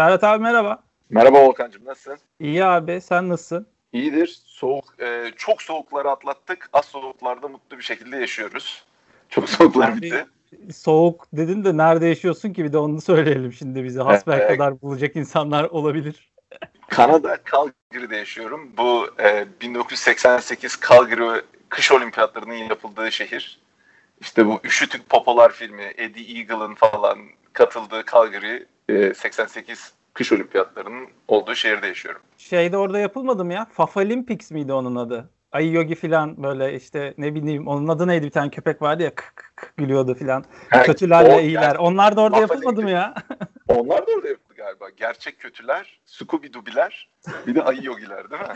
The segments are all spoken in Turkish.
Ferhat abi merhaba. Merhaba Volkan'cığım nasılsın? İyi abi sen nasılsın? İyidir. Soğuk, e, çok soğukları atlattık. Az soğuklarda mutlu bir şekilde yaşıyoruz. Çok soğuklar bitti. Soğuk dedin de nerede yaşıyorsun ki bir de onu söyleyelim şimdi bize. Hasbel kadar bulacak insanlar olabilir. Kanada Calgary'de yaşıyorum. Bu e, 1988 Calgary kış olimpiyatlarının yapıldığı şehir. İşte bu Üşütük Popolar filmi, Eddie Eagle'ın falan katıldığı Calgary e, 88 kış olimpiyatlarının olduğu şehirde yaşıyorum. Şeyde orada yapılmadı mı ya? Fafalympics miydi onun adı? Ayı Yogi filan böyle işte ne bileyim onun adı neydi bir tane köpek vardı ya kık kık, kık gülüyordu filan. Yani, Kötülerle o, iyiler. Yani, Onlar da orada yapılmadı mı ya? Onlar da orada yapıldı galiba. Gerçek kötüler, Scooby Doobiler, bir de Ayı Yogiler değil mi?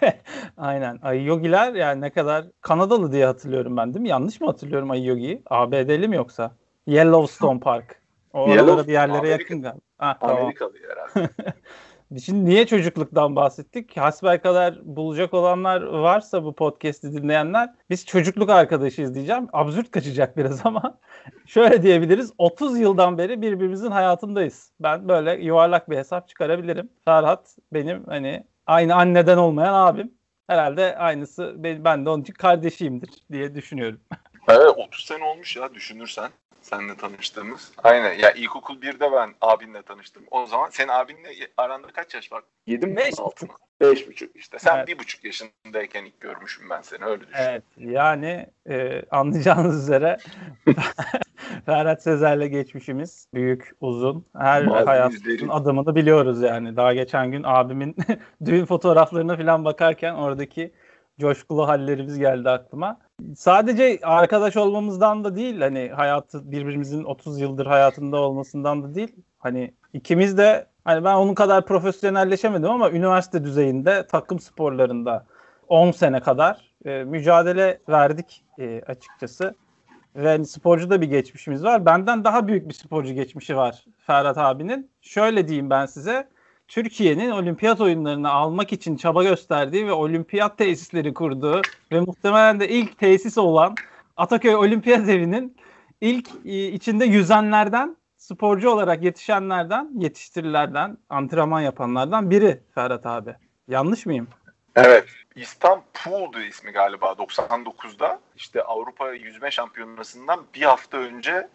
Aynen. Ayı Yogiler yani ne kadar Kanadalı diye hatırlıyorum ben değil mi? Yanlış mı hatırlıyorum Ayı Yogi'yi? ABD'li mi yoksa? Yellowstone Park. O Yellow, bir yerlere Amerika, yakın galiba. Ha, Amerikalı tamam. herhalde. Şimdi niye çocukluktan bahsettik? Hasbel kadar bulacak olanlar varsa bu podcast'i dinleyenler biz çocukluk arkadaşıyız diyeceğim. Absürt kaçacak biraz ama şöyle diyebiliriz. 30 yıldan beri birbirimizin hayatındayız. Ben böyle yuvarlak bir hesap çıkarabilirim. Ferhat benim hani aynı anneden olmayan abim. Herhalde aynısı ben de onun için kardeşiyimdir diye düşünüyorum. Evet 30 sene olmuş ya düşünürsen seninle tanıştığımız. Aynen. Ya ilkokul 1'de ben abinle tanıştım. O zaman senin abinle aranda kaç yaş var? 7 mi? 5 6 mı? 5,5 işte. Sen evet. 1,5 yaşındayken ilk görmüşüm ben seni öyle düşün. Evet. Yani e, anlayacağınız üzere Ferhat Sezer'le geçmişimiz büyük, uzun. Her Mavi hayatın adımını biliyoruz yani. Daha geçen gün abimin düğün fotoğraflarına falan bakarken oradaki coşkulu hallerimiz geldi aklıma. Sadece arkadaş olmamızdan da değil hani hayatı birbirimizin 30 yıldır hayatında olmasından da değil. Hani ikimiz de hani ben onun kadar profesyonelleşemedim ama üniversite düzeyinde takım sporlarında 10 sene kadar e, mücadele verdik e, açıkçası. Ve hani sporcu da bir geçmişimiz var. Benden daha büyük bir sporcu geçmişi var Ferhat abinin. Şöyle diyeyim ben size. Türkiye'nin olimpiyat oyunlarını almak için çaba gösterdiği ve olimpiyat tesisleri kurduğu ve muhtemelen de ilk tesis olan Ataköy Olimpiyat Evi'nin ilk e, içinde yüzenlerden, sporcu olarak yetişenlerden, yetiştirilerden, antrenman yapanlardan biri Ferhat abi. Yanlış mıyım? Evet. İstanbul'du ismi galiba 99'da. İşte Avrupa Yüzme Şampiyonası'ndan bir hafta önce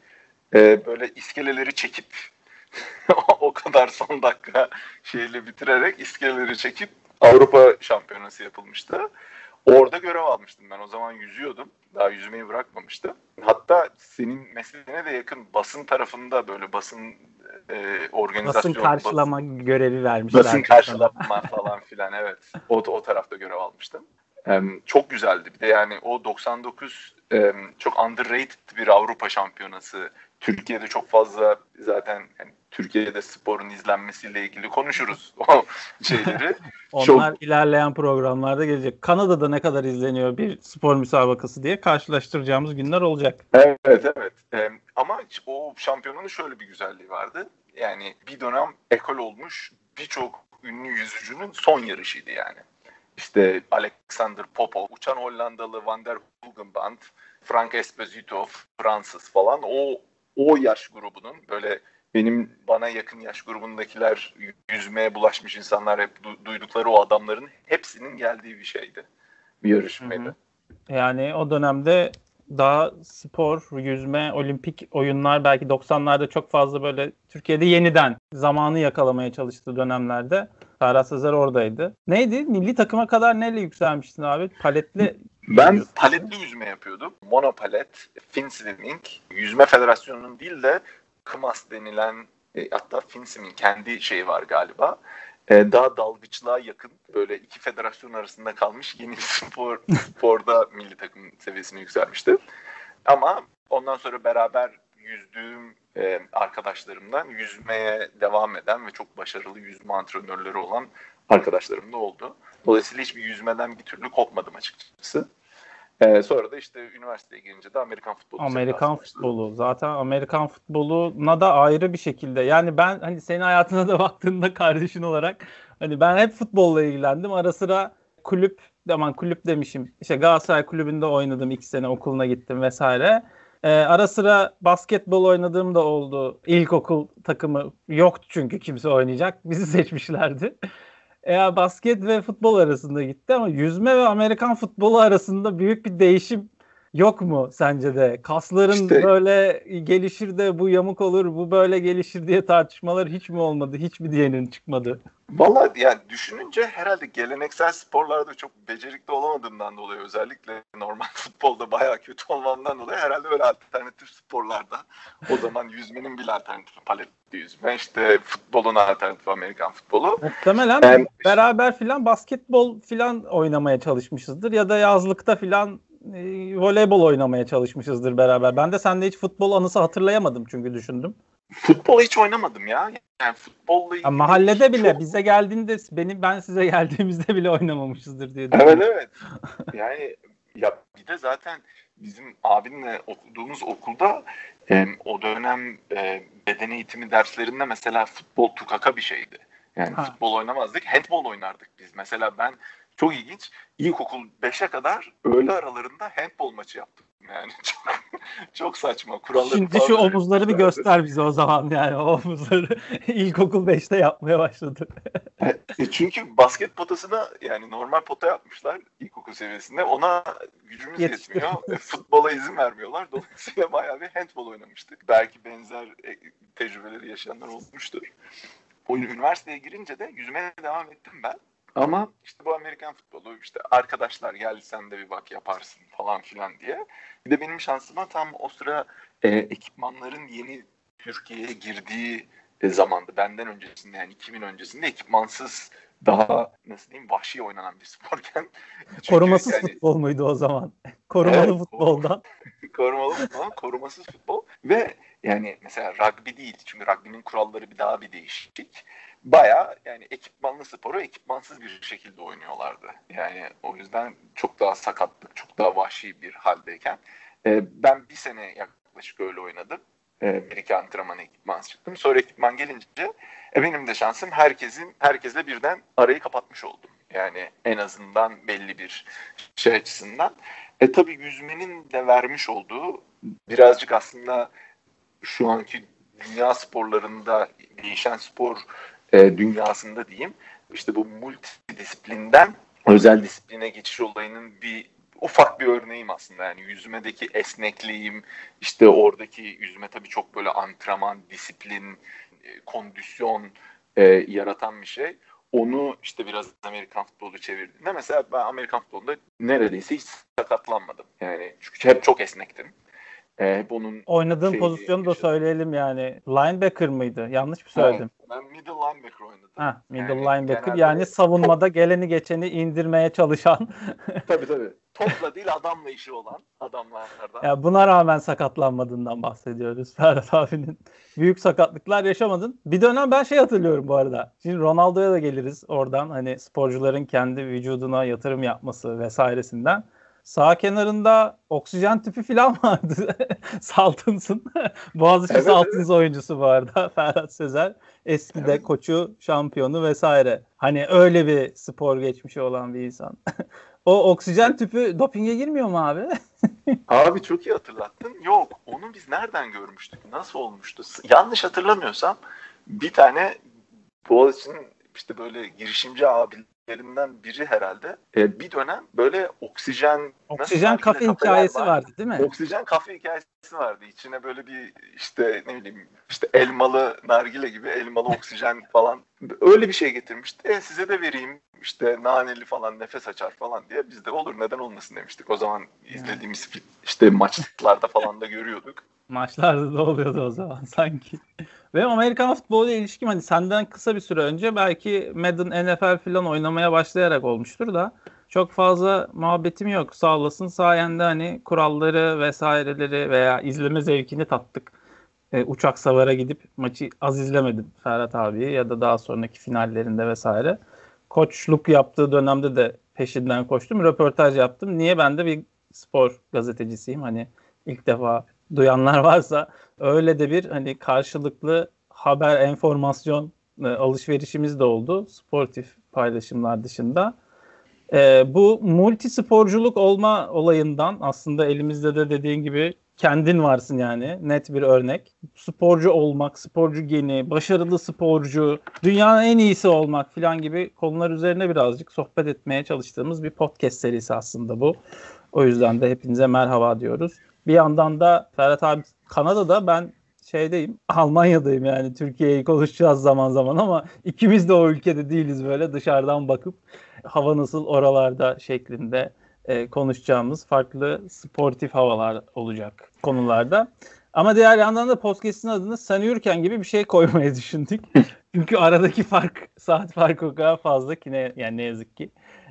e, böyle iskeleleri çekip o kadar son dakika şeyle bitirerek iskeleleri çekip Avrupa şampiyonası yapılmıştı. Orada görev almıştım ben. O zaman yüzüyordum. Daha yüzmeyi bırakmamıştım. Hatta senin mesleğine de yakın basın tarafında böyle basın e, organizasyon. Basın karşılama basın, görevi vermişler. Basın karşılama falan filan evet. O, o tarafta görev almıştım. Um, çok güzeldi. Bir de yani o 99 um, çok underrated bir Avrupa şampiyonası. Türkiye'de çok fazla zaten yani Türkiye'de sporun izlenmesiyle ilgili konuşuruz o şeyleri. Onlar Çok... ilerleyen programlarda gelecek. Kanada'da ne kadar izleniyor bir spor müsabakası diye karşılaştıracağımız günler olacak. Evet evet. Ee, ama o şampiyonanın şöyle bir güzelliği vardı. Yani bir dönem ekol olmuş birçok ünlü yüzücünün son yarışıydı yani. İşte Alexander Popov, uçan Hollandalı Van der Hogenband, Frank Esposito, Fransız falan o o yaş grubunun böyle benim bana yakın yaş grubundakiler yüzmeye bulaşmış insanlar hep du- duydukları o adamların hepsinin geldiği bir şeydi. Bir yarışmaydı. Yani o dönemde daha spor, yüzme, olimpik oyunlar belki 90'larda çok fazla böyle Türkiye'de yeniden zamanı yakalamaya çalıştığı dönemlerde Ferhat Sezer oradaydı. Neydi? Milli takıma kadar neyle yükselmiştin abi? Paletli ben paletli yüzme yapıyordum. Monopalet, fin swimming, yüzme federasyonunun değil de KMAS denilen e, hatta FINSİM'in kendi şeyi var galiba. E, daha dalgıçlığa yakın böyle iki federasyon arasında kalmış yeni bir spor sporda milli takım seviyesine yükselmişti. Ama ondan sonra beraber yüzdüğüm e, arkadaşlarımdan yüzmeye devam eden ve çok başarılı yüzme antrenörleri olan arkadaşlarım da oldu. Dolayısıyla hiçbir yüzmeden bir türlü kopmadım açıkçası. Ee, sonra da işte üniversiteye girince de Amerikan futbolu. Amerikan futbolu. Zaten Amerikan futboluna da ayrı bir şekilde. Yani ben hani senin hayatına da baktığında kardeşin olarak hani ben hep futbolla ilgilendim. Ara sıra kulüp aman kulüp demişim. İşte Galatasaray kulübünde oynadım iki sene okuluna gittim vesaire. Ee, ara sıra basketbol oynadığım da oldu. İlkokul takımı yoktu çünkü kimse oynayacak. Bizi seçmişlerdi. Eğer basket ve futbol arasında gitti ama yüzme ve Amerikan futbolu arasında büyük bir değişim yok mu sence de? Kasların işte, böyle gelişir de bu yamuk olur, bu böyle gelişir diye tartışmalar hiç mi olmadı? Hiç mi diyenin çıkmadı? Valla yani düşününce herhalde geleneksel sporlarda çok becerikli olamadığımdan dolayı özellikle normal futbolda bayağı kötü olmamdan dolayı herhalde öyle alternatif sporlarda o zaman yüzmenin bir alternatifi paletli yüzme işte futbolun alternatifi Amerikan futbolu. Muhtemelen yani, beraber filan basketbol filan oynamaya çalışmışızdır ya da yazlıkta filan e, voleybol oynamaya çalışmışızdır beraber. Ben de sende hiç futbol anısı hatırlayamadım çünkü düşündüm. Futbol hiç oynamadım ya. Yani futbolla ilgili mahallede bile çok... bize geldiğinde benim ben size geldiğimizde bile oynamamışızdır diye. Evet evet. yani ya bir de zaten bizim abinle okuduğumuz okulda e, o dönem e, beden eğitimi derslerinde mesela futbol tukaka bir şeydi. Yani ha. futbol oynamazdık, handball oynardık biz. Mesela ben çok ilginç. İlkokul 5'e kadar öğle aralarında handball maçı yaptım. Yani çok, çok saçma. Kuralları Şimdi şu omuzları bir göster bize o zaman yani o omuzları ilkokul 5'te yapmaya başladı. e çünkü basket potasına yani normal pota yapmışlar ilkokul seviyesinde. Ona gücümüz yetmiyor. E, futbola izin vermiyorlar. Dolayısıyla bayağı bir handball oynamıştık. Belki benzer e, tecrübeleri yaşayanlar olmuştur. O üniversiteye girince de yüzmeye devam ettim ben. Ama işte bu Amerikan futbolu işte arkadaşlar gel sen de bir bak yaparsın falan filan diye. Bir de benim şansıma tam o sıra e, ekipmanların yeni Türkiye'ye girdiği e, zamandı. Benden öncesinde yani 2000 öncesinde ekipmansız daha nasıl diyeyim vahşi oynanan bir sporken. Korumasız yani, futbol muydu o zaman? Korumalı evet, futboldan. korumalı futbol, korumasız futbol ve yani mesela rugby değil çünkü rugby'nin kuralları bir daha bir değişik baya yani ekipmanlı sporu ekipmansız bir şekilde oynuyorlardı. Yani o yüzden çok daha sakatlık, çok daha vahşi bir haldeyken e, ben bir sene yaklaşık öyle oynadım. E, bir iki antrenman ekipman çıktım. Sonra ekipman gelince e, benim de şansım herkesin herkesle birden arayı kapatmış oldum. Yani en azından belli bir şey açısından. E tabii yüzmenin de vermiş olduğu birazcık aslında şu anki dünya sporlarında değişen spor e, dünyasında diyeyim işte bu multidisiplinden özel disipline geçiş olayının bir ufak bir örneğim aslında yani yüzmedeki esnekliğim işte oradaki yüzme tabii çok böyle antrenman, disiplin, e, kondisyon e, yaratan bir şey. Onu işte biraz Amerikan futbolu çevirdiğinde mesela ben Amerikan futbolunda neredeyse hiç sakatlanmadım. Yani çünkü hep çok esnektim. E, bunun Oynadığın şeyi, pozisyonu da söyleyelim yani. Linebacker mıydı? Yanlış mı söyledim? Ben middle linebacker oynadım. Ha, middle yani, linebacker yani savunmada geleni geçeni indirmeye çalışan. tabii tabii. Topla değil adamla işi olan adamlardan. Ya buna rağmen sakatlanmadığından bahsediyoruz Ferhat abinin. Büyük sakatlıklar yaşamadın. Bir dönem ben şey hatırlıyorum bu arada. Şimdi Ronaldo'ya da geliriz oradan. Hani sporcuların kendi vücuduna yatırım yapması vesairesinden. Sağ kenarında oksijen tüpü falan vardı. Saltınsın. Boğaziçi evet, Saltıns evet. oyuncusu bu arada. Ferhat Sezer. Eski evet. de koçu, şampiyonu vesaire. Hani öyle bir spor geçmişi olan bir insan. o oksijen tüpü dopinge girmiyor mu abi? abi çok iyi hatırlattın. Yok. Onu biz nereden görmüştük? Nasıl olmuştu? Yanlış hatırlamıyorsam bir tane Boğaziçi'nin işte böyle girişimci abiler filmlerinden biri herhalde. E, bir dönem böyle oksijen oksijen kafe hikayesi var. vardı değil mi? Oksijen kafe hikayesi vardı. İçine böyle bir işte ne bileyim işte elmalı nargile gibi elmalı oksijen falan öyle bir şey getirmişti. E, size de vereyim işte naneli falan nefes açar falan diye biz de olur neden olmasın demiştik. O zaman izlediğimiz işte maçlarda falan da görüyorduk. Maçlarda da oluyordu o zaman sanki. Ve Amerikan futboluyla ilişkim hani senden kısa bir süre önce belki Madden NFL falan oynamaya başlayarak olmuştur da çok fazla muhabbetim yok. Sağ olasın sayende hani kuralları vesaireleri veya izleme zevkini tattık. E, uçak savara gidip maçı az izlemedim Ferhat abi ya da daha sonraki finallerinde vesaire. Koçluk yaptığı dönemde de peşinden koştum. Röportaj yaptım. Niye ben de bir spor gazetecisiyim. Hani ilk defa duyanlar varsa öyle de bir hani karşılıklı haber, enformasyon e, alışverişimiz de oldu sportif paylaşımlar dışında. E, bu multi sporculuk olma olayından aslında elimizde de dediğin gibi kendin varsın yani. Net bir örnek. Sporcu olmak, sporcu geni, başarılı sporcu, dünyanın en iyisi olmak falan gibi konular üzerine birazcık sohbet etmeye çalıştığımız bir podcast serisi aslında bu. O yüzden de hepinize merhaba diyoruz. Bir yandan da Ferhat abi Kanada'da ben şeydeyim Almanya'dayım yani Türkiye'yi konuşacağız zaman zaman ama ikimiz de o ülkede değiliz böyle dışarıdan bakıp hava nasıl oralarda şeklinde e, konuşacağımız farklı sportif havalar olacak konularda. Ama diğer yandan da podcast'in adını Sanıyorken gibi bir şey koymayı düşündük. Çünkü aradaki fark, saat farkı o kadar fazla ki ne, yani ne yazık ki.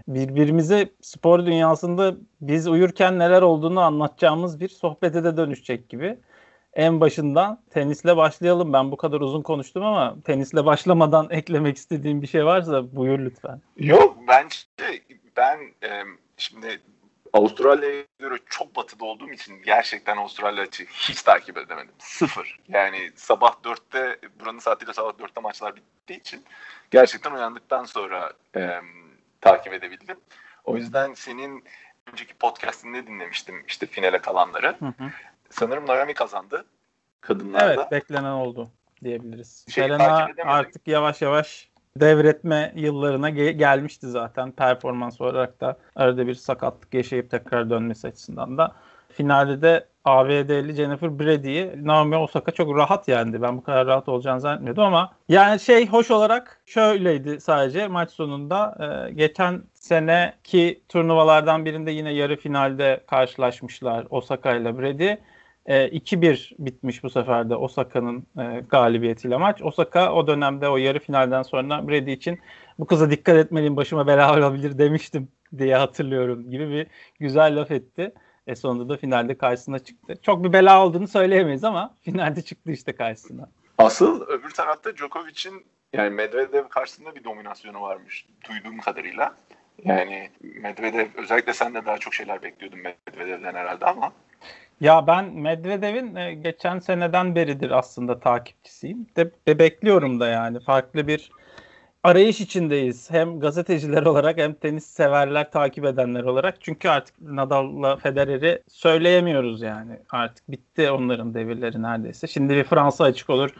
Birbirimize spor dünyasında biz uyurken neler olduğunu anlatacağımız bir sohbete de dönüşecek gibi. En başından tenisle başlayalım. Ben bu kadar uzun konuştum ama tenisle başlamadan eklemek istediğim bir şey varsa buyur lütfen. Yok bence ben e, Şimdi Avustralya'ya göre çok batıda olduğum için gerçekten Avustralya açı hiç takip edemedim. Sıfır. Yani sabah dörtte buranın saatiyle sabah dörtte maçlar bittiği için gerçekten uyandıktan sonra e, takip edebildim. O yüzden senin önceki podcastinde dinlemiştim işte finale kalanları. Hı hı. Sanırım Naomi kazandı kadınlarda. Evet beklenen oldu diyebiliriz. Şey, Serena artık yavaş yavaş devretme yıllarına ge- gelmişti zaten performans olarak da arada bir sakatlık yaşayıp tekrar dönmesi açısından da. Finalde de ABD'li Jennifer Brady'yi Naomi Osaka çok rahat yendi. Ben bu kadar rahat olacağını zannetmiyordum ama yani şey hoş olarak şöyleydi sadece maç sonunda e, geçen seneki turnuvalardan birinde yine yarı finalde karşılaşmışlar Osaka ile Brady. E, 2-1 bitmiş bu sefer de Osaka'nın e, galibiyetiyle maç. Osaka o dönemde o yarı finalden sonra Brady için bu kıza dikkat etmeliyim başıma bela olabilir demiştim diye hatırlıyorum gibi bir güzel laf etti. E sonunda da finalde karşısına çıktı. Çok bir bela olduğunu söyleyemeyiz ama finalde çıktı işte karşısına. Asıl öbür tarafta Djokovic'in yani Medvedev karşısında bir dominasyonu varmış duyduğum kadarıyla. Yani Medvedev özellikle sen de daha çok şeyler bekliyordun Medvedev'den herhalde ama ya ben Medvedev'in e, geçen seneden beridir aslında takipçisiyim. De, de bekliyorum da yani farklı bir arayış içindeyiz. Hem gazeteciler olarak hem tenis severler, takip edenler olarak. Çünkü artık Nadal'la Federer'i söyleyemiyoruz yani. Artık bitti onların devirleri neredeyse. Şimdi bir Fransa açık olur.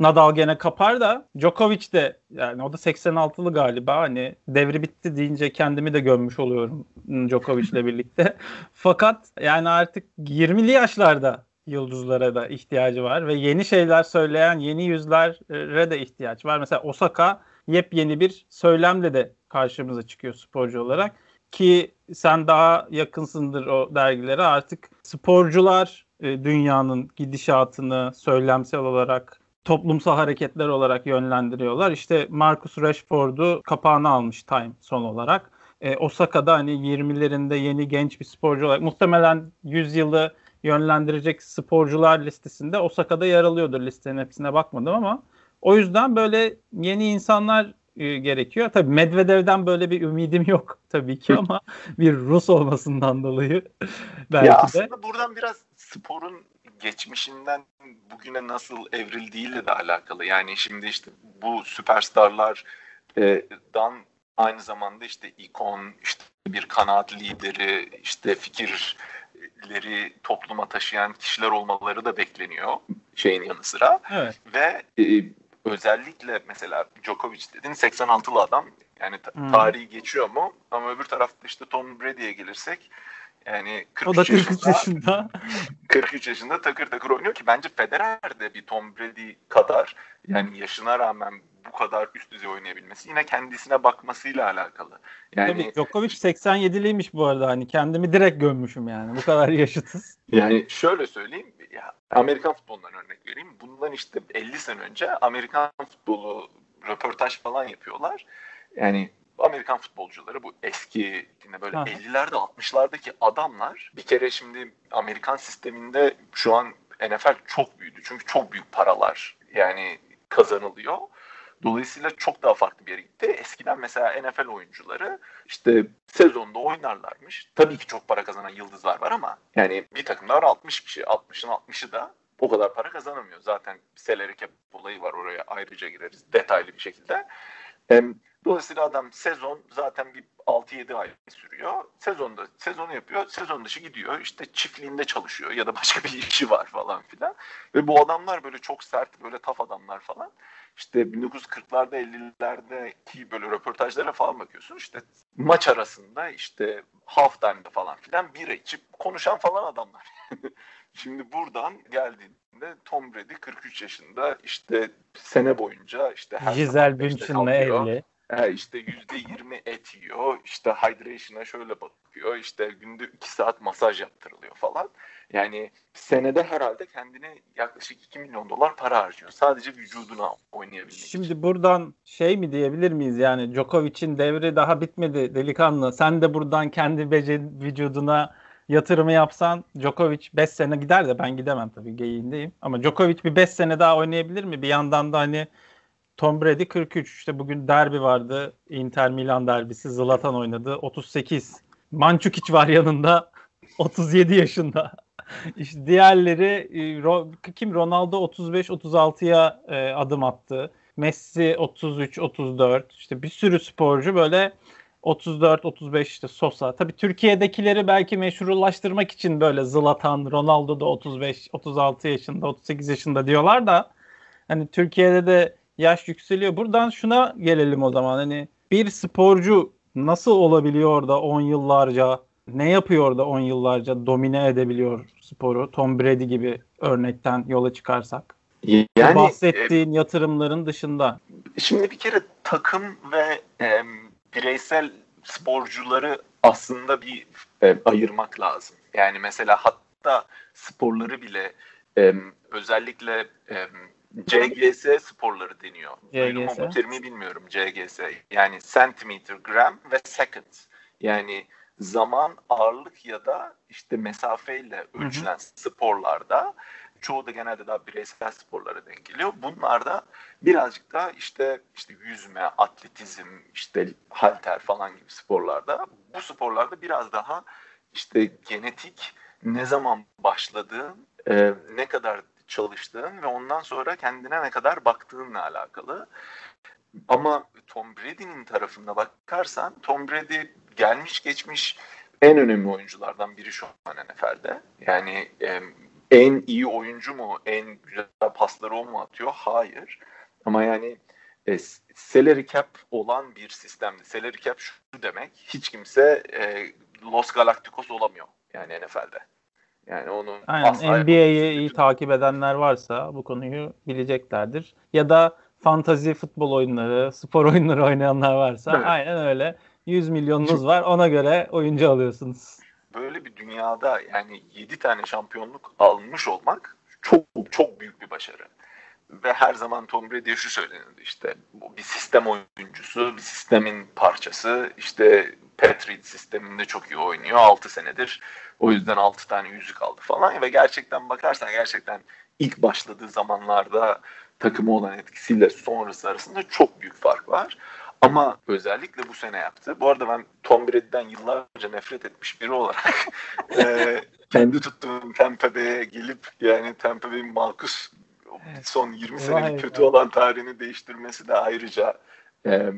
Nadal gene kapar da Djokovic de yani o da 86'lı galiba hani devri bitti deyince kendimi de gömmüş oluyorum Djokovic'le birlikte. Fakat yani artık 20'li yaşlarda yıldızlara da ihtiyacı var ve yeni şeyler söyleyen yeni yüzlere de ihtiyaç var. Mesela Osaka yepyeni bir söylemle de karşımıza çıkıyor sporcu olarak ki sen daha yakınsındır o dergilere artık sporcular e, dünyanın gidişatını söylemsel olarak toplumsal hareketler olarak yönlendiriyorlar. İşte Marcus Rashford'u kapağına almış Time son olarak. E, Osaka'da hani 20'lerinde yeni genç bir sporcu olarak muhtemelen 100 yılı yönlendirecek sporcular listesinde Osaka'da yer alıyordur listenin hepsine bakmadım ama o yüzden böyle yeni insanlar e, gerekiyor. Tabii Medvedev'den böyle bir ümidim yok tabii ki ama bir Rus olmasından dolayı belki ya de. Aslında buradan biraz sporun geçmişinden bugüne nasıl evrildiğiyle de alakalı. Yani şimdi işte bu süperstarlar e, dan aynı zamanda işte ikon, işte bir kanaat lideri, işte fikirleri topluma taşıyan kişiler olmaları da bekleniyor şeyin yanı sıra. Evet. Ve e, özellikle mesela Djokovic dedin 86'lı adam. Yani hmm. tarihi geçiyor mu? Ama öbür tarafta işte Tom Brady'ye gelirsek yani 43 o da 43 yaşında, yaşında. 43 yaşında takır takır oynuyor ki bence Federer de bir Tom Brady kadar yani yaşına rağmen bu kadar üst düzey oynayabilmesi yine kendisine bakmasıyla alakalı. Yani Tabii Djokovic 87'liymiş bu arada hani kendimi direkt gömmüşüm yani bu kadar yaşıtız. Yani şöyle söyleyeyim ya Amerikan futbolundan örnek vereyim. Bundan işte 50 sene önce Amerikan futbolu röportaj falan yapıyorlar. Yani Amerikan futbolcuları bu eski yine böyle ha. 50'lerde 60'lardaki adamlar bir kere şimdi Amerikan sisteminde şu an NFL çok büyüdü. Çünkü çok büyük paralar yani kazanılıyor. Dolayısıyla çok daha farklı bir yere gitti. Eskiden mesela NFL oyuncuları işte sezonda oynarlarmış. Tabii ki çok para kazanan yıldızlar var ama yani bir takımda var 60 kişi. 60'ın 60'ı da o kadar para kazanamıyor. Zaten salary cap olayı var oraya ayrıca gireriz detaylı bir şekilde. Dolayısıyla adam sezon zaten bir 6-7 ay sürüyor. Sezonda sezonu yapıyor. Sezon dışı gidiyor. İşte çiftliğinde çalışıyor ya da başka bir işi var falan filan. Ve bu adamlar böyle çok sert, böyle taf adamlar falan. İşte 1940'larda 50'lerdeki böyle röportajlara falan bakıyorsun. İşte maç arasında işte half time'da falan filan bira içip konuşan falan adamlar. Şimdi buradan geldiğinde Tom Brady 43 yaşında işte sene boyunca işte her Giselle Bündchen'le evli. He işte yüzde yirmi et yiyor. İşte hydration'a şöyle bakıyor. İşte günde iki saat masaj yaptırılıyor falan. Yani senede herhalde kendine yaklaşık 2 milyon dolar para harcıyor. Sadece vücuduna oynayabilmek Şimdi için. buradan şey mi diyebilir miyiz yani Djokovic'in devri daha bitmedi delikanlı. Sen de buradan kendi bece vücuduna yatırımı yapsan Djokovic 5 sene gider de ben gidemem tabii geyiğindeyim. Ama Djokovic bir 5 sene daha oynayabilir mi? Bir yandan da hani Tom Brady 43. İşte bugün derbi vardı. Inter Milan derbisi. Zlatan oynadı. 38. Mançukic var yanında. 37 yaşında. İşte diğerleri e, kim Ronaldo 35-36'ya e, adım attı. Messi 33-34. İşte bir sürü sporcu böyle 34-35 işte Sosa. Tabii Türkiye'dekileri belki meşrulaştırmak için böyle Zlatan, Ronaldo da 35-36 yaşında, 38 yaşında diyorlar da hani Türkiye'de de yaş yükseliyor. Buradan şuna gelelim o zaman. Hani bir sporcu nasıl olabiliyor da 10 yıllarca ne yapıyor da 10 yıllarca domine edebiliyor sporu? Tom Brady gibi örnekten yola çıkarsak. Yani bahsettiğin e, yatırımların dışında. Şimdi bir kere takım ve e, bireysel sporcuları aslında bir e, ayırmak lazım. Yani mesela hatta sporları bile e, özellikle e, CGS sporları deniyor. CGS. bu terimi bilmiyorum CGS. Yani centimeter, gram ve seconds. Yani zaman, ağırlık ya da işte mesafeyle ölçülen hı hı. sporlarda çoğu da genelde daha bireysel sporlara denk geliyor. Bunlarda birazcık daha işte işte yüzme, atletizm, işte halter falan gibi sporlarda bu sporlarda biraz daha işte genetik ne zaman başladığın, e, ne kadar çalıştığın ve ondan sonra kendine ne kadar baktığınla alakalı. Ama Tom Brady'nin tarafına bakarsan Tom Brady gelmiş geçmiş en önemli oyunculardan biri şu an NFL'de. Yani e, en iyi oyuncu mu, en güzel pasları o mu atıyor? Hayır. Ama yani e, salary cap olan bir sistemde. Salary cap şu demek, hiç kimse e, Los Galacticos olamıyor yani NFL'de. Yani onu Aynen NBA'yi iyi takip edenler varsa bu konuyu bileceklerdir. Ya da fantazi futbol oyunları, spor oyunları oynayanlar varsa evet. aynen öyle. 100 milyonunuz var ona göre oyuncu alıyorsunuz. Böyle bir dünyada yani 7 tane şampiyonluk almış olmak çok çok büyük bir başarı. Ve her zaman Tom Brady'ye şu söylenirdi işte bu bir sistem oyuncusu, bir sistemin parçası. İşte Patriot sisteminde çok iyi oynuyor. 6 senedir o yüzden 6 tane yüzük aldı falan ve gerçekten bakarsan gerçekten ilk başladığı zamanlarda takımı olan etkisiyle sonrası arasında çok büyük fark var. Ama özellikle bu sene yaptı. Bu arada ben Tom Brady'den yıllarca nefret etmiş biri olarak e, kendi tuttuğum Tampa Bay'e gelip yani Tampa Bay'in Marcus son 20 senelik kötü olan tarihini değiştirmesi de ayrıca e,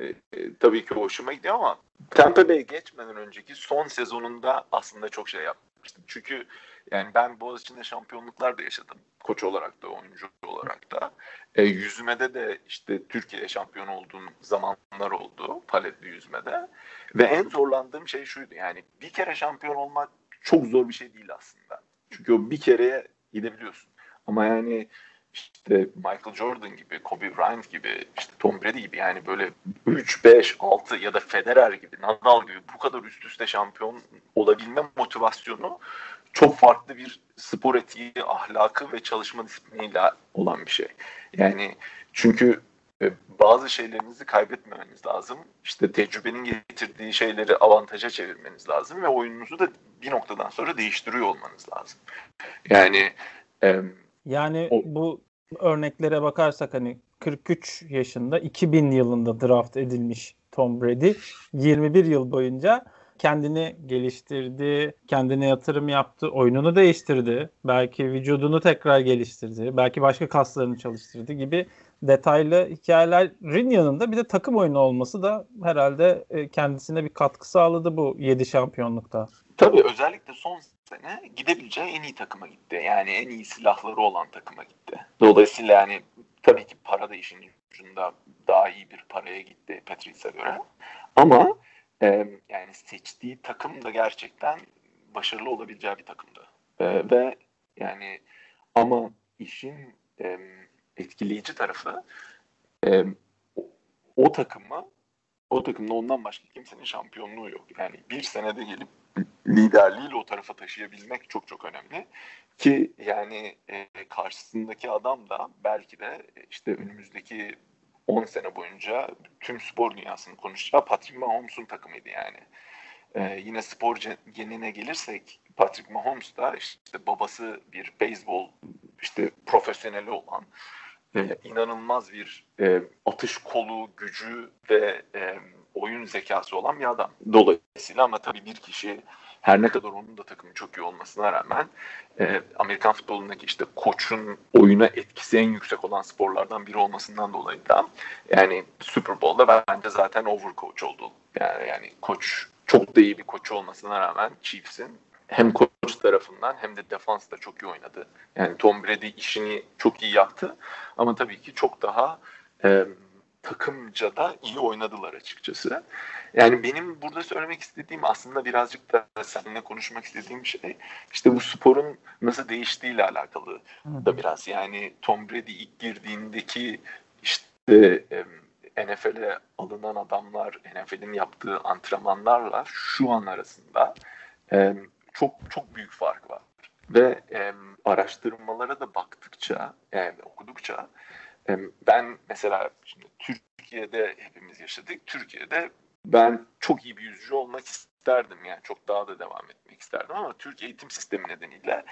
e, e, tabii ki hoşuma gidiyor ama Tampa Bay geçmeden önceki son sezonunda aslında çok şey yapmıştım. Çünkü yani ben Boğaziçi'nde şampiyonluklar da yaşadım. Koç olarak da, oyuncu olarak da. E, yüzmede de işte Türkiye şampiyon olduğum zamanlar oldu. Paletli yüzmede. Ve en zorlandığım şey şuydu. Yani bir kere şampiyon olmak çok zor bir şey değil aslında. Çünkü o bir kereye gidebiliyorsun. Ama yani işte Michael Jordan gibi, Kobe Bryant gibi, işte Tom Brady gibi yani böyle 3, 5, 6 ya da Federer gibi, Nadal gibi bu kadar üst üste şampiyon olabilme motivasyonu çok farklı bir spor etiği, ahlakı ve çalışma disipliniyle olan bir şey. Yani çünkü e, bazı şeylerinizi kaybetmemeniz lazım. İşte tecrübenin getirdiği şeyleri avantaja çevirmeniz lazım ve oyununuzu da bir noktadan sonra değiştiriyor olmanız lazım. Yani yani o, bu örneklere bakarsak hani 43 yaşında 2000 yılında draft edilmiş Tom Brady 21 yıl boyunca kendini geliştirdi, kendine yatırım yaptı, oyununu değiştirdi. Belki vücudunu tekrar geliştirdi. Belki başka kaslarını çalıştırdı gibi detaylı hikayelerin yanında bir de takım oyunu olması da herhalde e, kendisine bir katkı sağladı bu 7 şampiyonlukta. Tabii özellikle son sene gidebileceği en iyi takıma gitti. Yani en iyi silahları olan takıma gitti. Dolayısıyla yani tabii ki para da işin ucunda daha iyi bir paraya gitti Patrice'e göre. Ama e, yani seçtiği takım da gerçekten başarılı olabileceği bir takımdı. E, ve yani ama işin e, etkileyici tarafı e, o, o takımı o takımda ondan başka kimsenin şampiyonluğu yok. Yani bir senede gelip liderliğiyle o tarafa taşıyabilmek çok çok önemli. Ki yani e, karşısındaki adam da belki de işte önümüzdeki 10 sene boyunca tüm spor dünyasını konuşacağı Patrick Mahomes'un takımıydı yani. Ee, yine spor genine gelirsek Patrick Mahomes da işte babası bir beyzbol işte profesyoneli olan e, inanılmaz bir e, atış kolu, gücü ve e, oyun zekası olan bir adam. Dolayısıyla ama tabii bir kişi her ne kadar onun da takımı çok iyi olmasına rağmen e, Amerikan futbolundaki işte koçun oyuna etkisi en yüksek olan sporlardan biri olmasından dolayı da yani Super Bowl'da bence zaten overcoach oldu. Yani, yani koç çok da iyi bir koç olmasına rağmen Chiefs'in hem koç tarafından hem de defans da çok iyi oynadı. Yani Tom Brady işini çok iyi yaptı ama tabii ki çok daha e, takımca da iyi oynadılar açıkçası. Yani benim burada söylemek istediğim aslında birazcık da seninle konuşmak istediğim şey işte bu sporun nasıl değiştiğiyle alakalı da biraz. Yani Tom Brady ilk girdiğindeki işte NFL'e alınan adamlar, NFL'in yaptığı antrenmanlarla şu an arasında çok çok büyük fark var. Ve araştırmalara da baktıkça, yani okudukça ben mesela şimdi Türkiye'de hepimiz yaşadık. Türkiye'de ben çok iyi bir yüzücü olmak isterdim yani çok daha da devam etmek isterdim ama Türk eğitim sistemi nedeniyle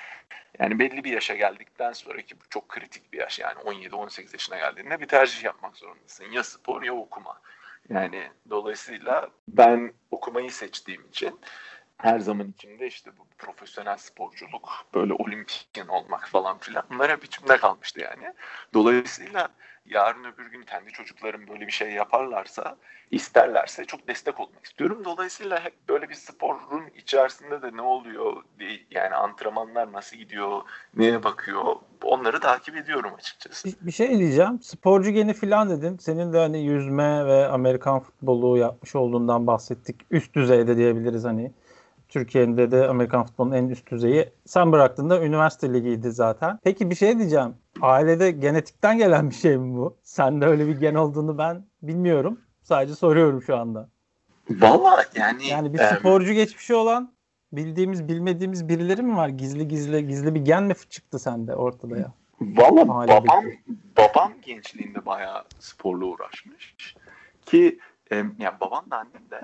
yani belli bir yaşa geldikten sonra ki bu çok kritik bir yaş yani 17-18 yaşına geldiğinde bir tercih yapmak zorundasın ya spor ya okuma. Yani dolayısıyla ben okumayı seçtiğim için her zaman içinde işte bu profesyonel sporculuk, böyle olimpiyat olmak falan filan bunlar hep içimde kalmıştı yani. Dolayısıyla yarın öbür gün kendi çocuklarım böyle bir şey yaparlarsa, isterlerse çok destek olmak istiyorum. Dolayısıyla hep böyle bir sporun içerisinde de ne oluyor, yani antrenmanlar nasıl gidiyor, neye bakıyor, onları takip ediyorum açıkçası. Bir şey diyeceğim. Sporcu geni filan dedin. Senin de hani yüzme ve Amerikan futbolu yapmış olduğundan bahsettik. Üst düzeyde diyebiliriz hani. Türkiye'de de Amerikan futbolunun en üst düzeyi. Sen bıraktığında üniversite ligiydi zaten. Peki bir şey diyeceğim. Ailede genetikten gelen bir şey mi bu? Sende öyle bir gen olduğunu ben bilmiyorum. Sadece soruyorum şu anda. Valla yani... Yani bir sporcu geçmişi olan bildiğimiz bilmediğimiz birileri mi var? Gizli gizli gizli bir gen mi çıktı sende ortada ya? Valla babam, babam gençliğinde bayağı sporla uğraşmış. Ki e, yani babam da annem de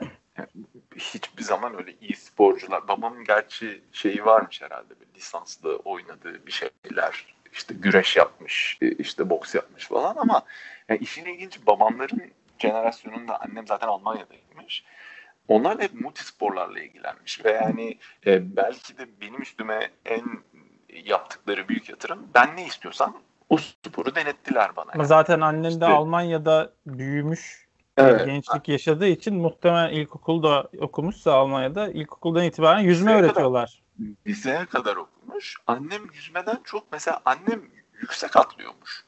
hiçbir zaman öyle iyi sporcular. Babamın gerçi şeyi varmış herhalde bir lisanslı oynadığı bir şeyler. İşte güreş yapmış, e, işte boks yapmış falan ama yani işin ilginç babamların jenerasyonunda annem zaten Almanya'daymış. Onlar da hep multisporlarla ilgilenmiş ve yani e, belki de benim üstüme en yaptıkları büyük yatırım ben ne istiyorsam o sporu denettiler bana. Yani. zaten annen de işte, Almanya'da büyümüş Evet. Gençlik yaşadığı için muhtemelen ilkokulda okumuşsa Almanya'da ilkokuldan itibaren yüzme liseye öğretiyorlar. Kadar, liseye kadar okumuş. Annem yüzmeden çok mesela annem yüksek atlıyormuş.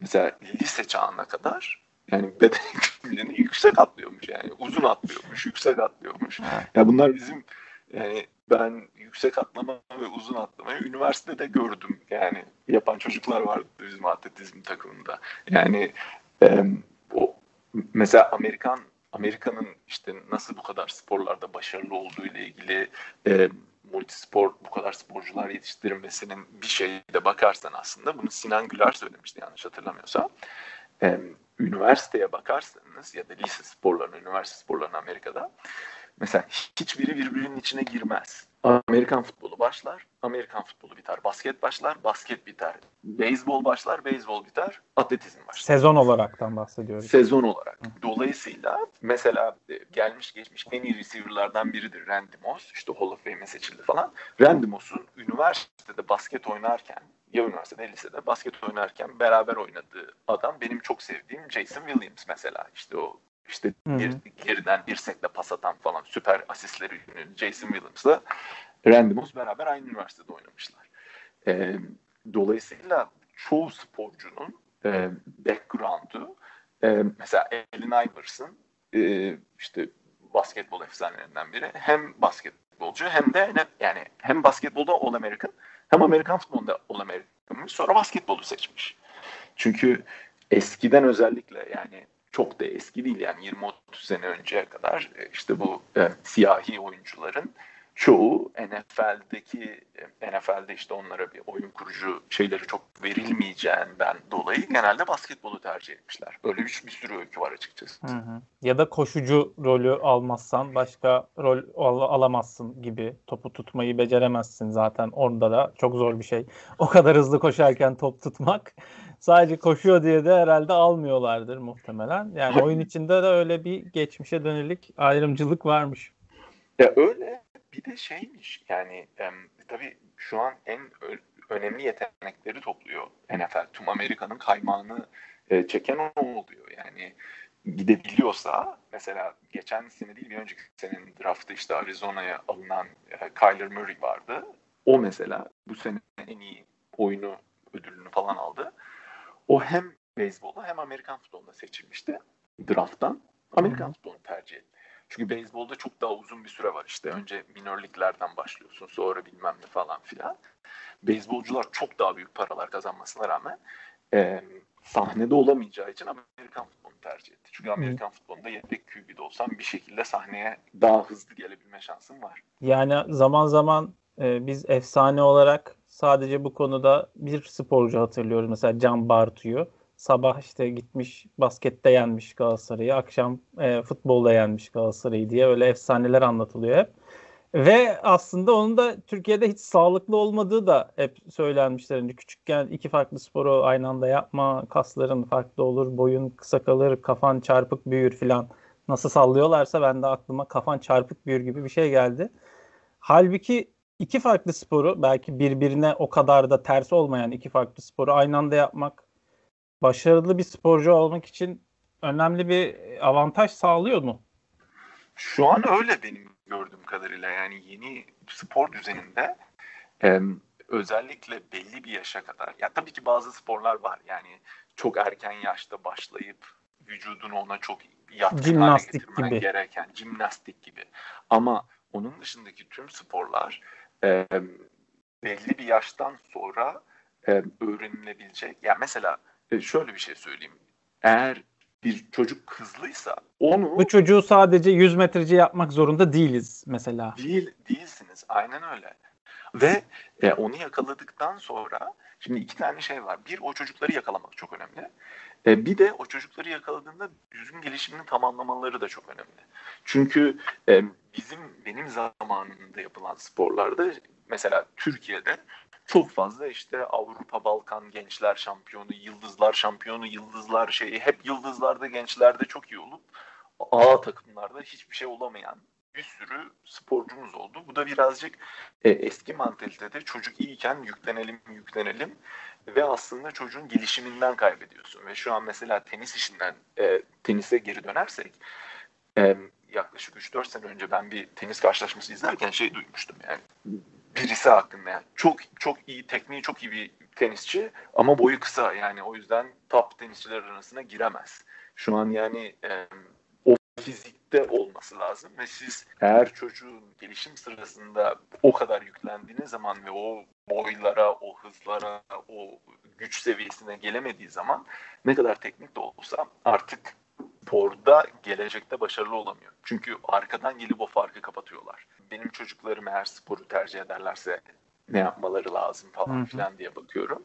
Mesela lise çağına kadar yani beden gücünü yüksek atlıyormuş yani. Uzun atlıyormuş, yüksek atlıyormuş. Ya bunlar bizim yani ben yüksek atlama ve uzun atlamayı üniversitede gördüm. Yani yapan çocuklar vardı bizim atletizm takımında. Yani e, mesela Amerikan Amerika'nın işte nasıl bu kadar sporlarda başarılı olduğu ile ilgili e, multispor bu kadar sporcular yetiştirmesinin bir şeyde bakarsan aslında bunu Sinan Güler söylemişti yanlış hatırlamıyorsam. E, üniversiteye bakarsanız ya da lise sporlarına, üniversite sporlarına Amerika'da Mesela hiçbiri birbirinin içine girmez. Amerikan futbolu başlar, Amerikan futbolu biter. Basket başlar, basket biter. Beyzbol başlar, beyzbol biter. Atletizm başlar. Sezon olaraktan bahsediyoruz. Sezon olarak. Dolayısıyla mesela e, gelmiş geçmiş en iyi receiver'lardan biridir Randy Moss. İşte Hall of Fame'e seçildi falan. Randy Moss'un üniversitede basket oynarken ya üniversitede lisede basket oynarken beraber oynadığı adam benim çok sevdiğim Jason Williams mesela. İşte o işte bir, geriden bir sekle pas atan falan süper asistleri ünlü Jason Williams'la Randy Moss beraber aynı üniversitede oynamışlar. E, dolayısıyla çoğu sporcunun e, background'u e, mesela Allen Iverson e, işte basketbol efsanelerinden biri hem basketbolcu hem de yani hem basketbolda All American hem Amerikan futbolunda All American'mış sonra basketbolu seçmiş. Çünkü eskiden özellikle yani çok da eski değil yani 20-30 sene önceye kadar e, işte bu e, siyahi oyuncuların çoğu NFL'deki e, NFL'de işte onlara bir oyun kurucu şeyleri çok verilmeyeceğinden dolayı genelde basketbolu tercih etmişler. Öyle bir, bir sürü öykü var açıkçası. Hı hı. Ya da koşucu rolü almazsan başka rol al- alamazsın gibi. Topu tutmayı beceremezsin zaten orada da çok zor bir şey. O kadar hızlı koşarken top tutmak sadece koşuyor diye de herhalde almıyorlardır muhtemelen. Yani oyun içinde de öyle bir geçmişe dönelik ayrımcılık varmış. Ya öyle bir de şeymiş yani e, tabii şu an en önemli yetenekleri topluyor NFL. Tüm Amerika'nın kaymağını e, çeken o oluyor. Yani gidebiliyorsa mesela geçen sene değil bir önceki senenin draftı işte Arizona'ya alınan e, Kyler Murray vardı. O mesela bu sene en iyi oyunu ödülünü falan aldı. O hem beyzbolda hem Amerikan futbolunda seçilmişti drafttan. Amerikan futbolunu tercih etti. Çünkü beyzbolda çok daha uzun bir süre var işte. Önce minor liglerden başlıyorsun sonra bilmem ne falan filan. Beyzbolcular çok daha büyük paralar kazanmasına rağmen e, sahnede olamayacağı için Amerikan futbolunu tercih etti. Çünkü Amerikan hmm. futbolunda yedek QB'de olsan bir şekilde sahneye daha hızlı gelebilme şansın var. Yani zaman zaman e, biz efsane olarak sadece bu konuda bir sporcu hatırlıyoruz. Mesela Can Bartu'yu. Sabah işte gitmiş baskette yenmiş Galatasaray'ı. Akşam e, futbolda yenmiş Galatasaray'ı diye öyle efsaneler anlatılıyor hep. Ve aslında onun da Türkiye'de hiç sağlıklı olmadığı da hep söylenmişler. Yani küçükken iki farklı sporu aynı anda yapma, kasların farklı olur, boyun kısa kalır, kafan çarpık büyür filan. Nasıl sallıyorlarsa ben de aklıma kafan çarpık büyür gibi bir şey geldi. Halbuki iki farklı sporu belki birbirine o kadar da ters olmayan iki farklı sporu aynı anda yapmak başarılı bir sporcu olmak için önemli bir avantaj sağlıyor mu? Şu an öyle benim gördüğüm kadarıyla yani yeni spor düzeninde e, özellikle belli bir yaşa kadar ya tabii ki bazı sporlar var yani çok erken yaşta başlayıp vücudunu ona çok yatkın hale getirmen gibi. gereken jimnastik gibi ama onun dışındaki tüm sporlar e, belli bir yaştan sonra e, öğrenilebilecek. Yani mesela e, şöyle bir şey söyleyeyim. Eğer bir çocuk hızlıysa onu... Bu çocuğu sadece 100 metreci yapmak zorunda değiliz mesela. Değil, değilsiniz. Aynen öyle. Ve e, onu yakaladıktan sonra şimdi iki tane şey var. Bir o çocukları yakalamak çok önemli. E, bir de o çocukları yakaladığında düzgün gelişimini tamamlamaları da çok önemli. Çünkü e, bizim benim zamanında yapılan sporlarda mesela Türkiye'de çok fazla işte Avrupa Balkan gençler şampiyonu, yıldızlar şampiyonu, yıldızlar şeyi hep yıldızlarda gençlerde çok iyi olup A takımlarda hiçbir şey olamayan bir sürü sporcumuz oldu. Bu da birazcık e, eski mantalitede çocuk iyiyken yüklenelim yüklenelim ve aslında çocuğun gelişiminden kaybediyorsun. Ve şu an mesela tenis işinden e, tenise geri dönersek e, yaklaşık 3-4 sene önce ben bir tenis karşılaşması izlerken şey duymuştum yani birisi hakkında yani çok çok iyi tekniği çok iyi bir tenisçi ama boyu kısa yani o yüzden top tenisçiler arasına giremez. Şu an yani e, o fizikte olması lazım ve siz eğer çocuğun gelişim sırasında o kadar yüklendiğiniz zaman ve o boylara, o hızlara, o güç seviyesine gelemediği zaman ne kadar teknik de olsa artık sporda gelecekte başarılı olamıyor. Çünkü arkadan gelip o farkı kapatıyorlar. Benim çocuklarım eğer sporu tercih ederlerse ne yapmaları lazım falan filan diye bakıyorum.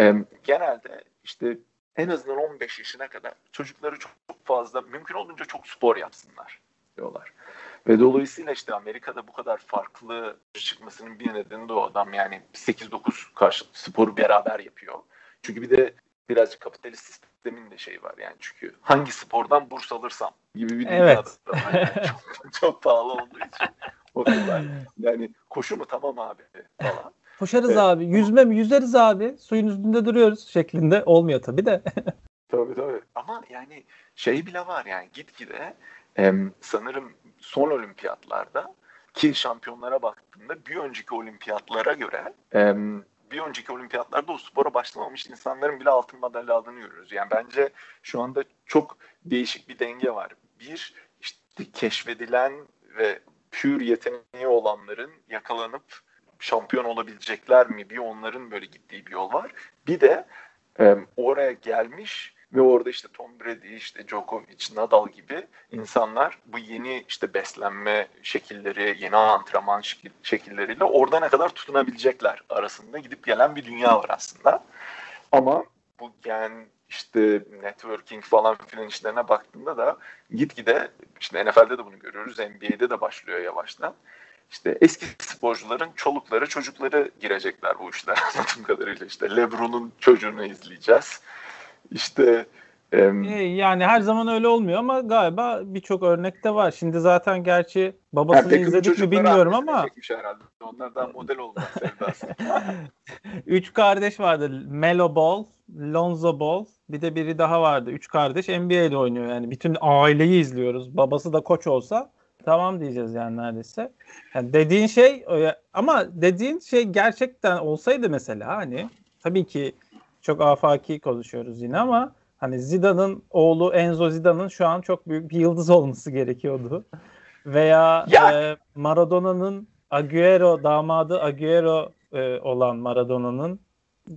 Ee, genelde işte en azından 15 yaşına kadar çocukları çok, fazla mümkün olduğunca çok spor yapsınlar. istiyorlar. Ve dolayısıyla işte Amerika'da bu kadar farklı çıkmasının bir nedeni de o adam yani 8-9 karşılıklı sporu beraber yapıyor. Çünkü bir de birazcık kapitalist sistemin de şeyi var yani çünkü hangi spordan burs alırsam gibi bir evet. yani çok, çok pahalı olduğu için o kadar. Yani koşu mu tamam abi falan. Koşarız evet. abi. Yüzme mi? Yüzeriz abi. Suyun üstünde duruyoruz şeklinde. Olmuyor tabii de. tabii tabii. Ama yani şey bile var yani gitgide sanırım son olimpiyatlarda ki şampiyonlara baktığımda bir önceki olimpiyatlara göre bir önceki olimpiyatlarda o spora başlamamış insanların bile altın madalya aldığını görüyoruz. Yani bence şu anda çok değişik bir denge var. Bir işte keşfedilen ve pür yeteneği olanların yakalanıp şampiyon olabilecekler mi? Bir onların böyle gittiği bir yol var. Bir de e, oraya gelmiş ve orada işte Tom Brady, işte Djokovic, Nadal gibi insanlar bu yeni işte beslenme şekilleri, yeni antrenman şekilleriyle orada ne kadar tutunabilecekler arasında gidip gelen bir dünya var aslında. Ama bu gen işte networking falan filan işlerine baktığında da gitgide işte NFL'de de bunu görüyoruz, NBA'de de başlıyor yavaştan. İşte eski sporcuların çolukları, çocukları girecekler bu işler anladığım kadarıyla. işte LeBron'un çocuğunu izleyeceğiz. İşte e, yani her zaman öyle olmuyor ama galiba birçok örnekte var. Şimdi zaten gerçi babasını yani izledik mi bilmiyorum ama herhalde. Onlardan model olmak. Üç kardeş vardı. Melo Ball, Lonzo Ball, bir de biri daha vardı. Üç kardeş NBA'de oynuyor yani. Bütün aileyi izliyoruz. Babası da koç olsa tamam diyeceğiz yani neredeyse. Yani dediğin şey ama dediğin şey gerçekten olsaydı mesela hani tabii ki çok afaki konuşuyoruz yine ama hani Zidane'ın oğlu Enzo Zidane'ın şu an çok büyük bir yıldız olması gerekiyordu. Veya ya. e, Maradona'nın Agüero damadı Agüero e, olan Maradona'nın